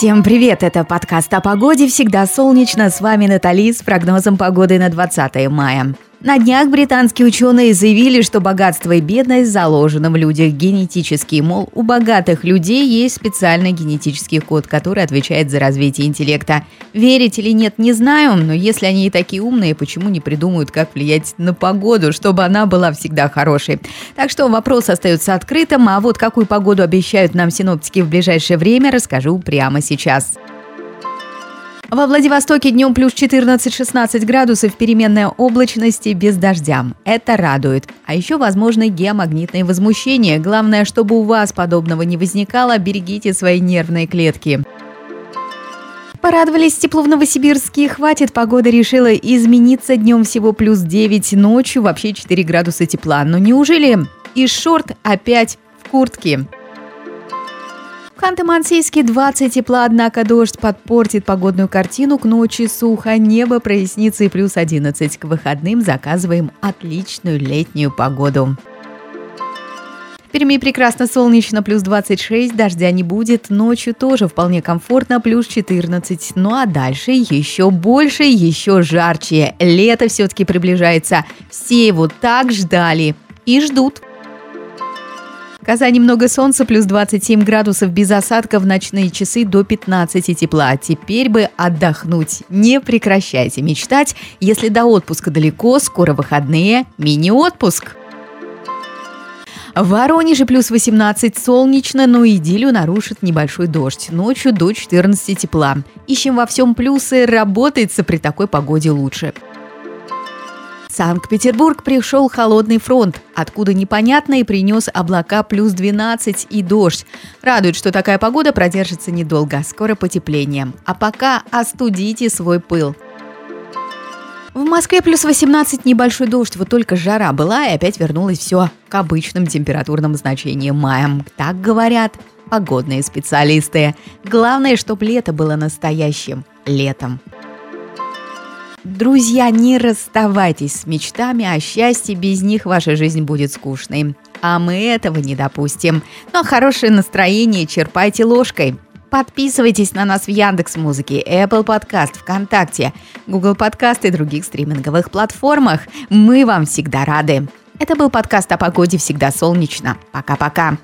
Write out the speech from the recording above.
Всем привет! Это подкаст о погоде «Всегда солнечно». С вами Натали с прогнозом погоды на 20 мая. На днях британские ученые заявили, что богатство и бедность заложены в людях генетически. Мол, у богатых людей есть специальный генетический код, который отвечает за развитие интеллекта. Верить или нет, не знаю, но если они и такие умные, почему не придумают, как влиять на погоду, чтобы она была всегда хорошей? Так что вопрос остается открытым, а вот какую погоду обещают нам синоптики в ближайшее время, расскажу прямо сейчас. Во Владивостоке днем плюс 14-16 градусов, переменная облачности без дождя. Это радует. А еще возможно геомагнитное возмущение. Главное, чтобы у вас подобного не возникало, берегите свои нервные клетки. Порадовались тепло в Новосибирске. Хватит, погода решила измениться днем всего плюс 9, ночью вообще 4 градуса тепла. Но неужели из шорт опять в куртке? Ханты-Мансийске 20 тепла, однако дождь подпортит погодную картину. К ночи сухо, небо прояснится и плюс 11. К выходным заказываем отличную летнюю погоду. В Перми прекрасно солнечно, плюс 26, дождя не будет, ночью тоже вполне комфортно, плюс 14. Ну а дальше еще больше, еще жарче. Лето все-таки приближается. Все его так ждали и ждут. Казани много солнца, плюс 27 градусов без осадков, в ночные часы до 15 тепла. Теперь бы отдохнуть. Не прекращайте мечтать. Если до отпуска далеко, скоро выходные, мини-отпуск. В Воронеже плюс 18 солнечно, но идиллию нарушит небольшой дождь. Ночью до 14 тепла. Ищем во всем плюсы, работается при такой погоде лучше. Санкт-Петербург пришел холодный фронт, откуда непонятно и принес облака плюс 12 и дождь. Радует, что такая погода продержится недолго, скоро потепление. А пока остудите свой пыл. В Москве плюс 18 небольшой дождь, вот только жара была и опять вернулось все к обычным температурным значениям мая. Так говорят погодные специалисты. Главное, чтобы лето было настоящим летом. Друзья, не расставайтесь с мечтами о счастье, без них ваша жизнь будет скучной. А мы этого не допустим. Но хорошее настроение черпайте ложкой. Подписывайтесь на нас в Яндекс Музыке, Apple Podcast, ВКонтакте, Google Podcast и других стриминговых платформах. Мы вам всегда рады. Это был подкаст о погоде «Всегда солнечно». Пока-пока.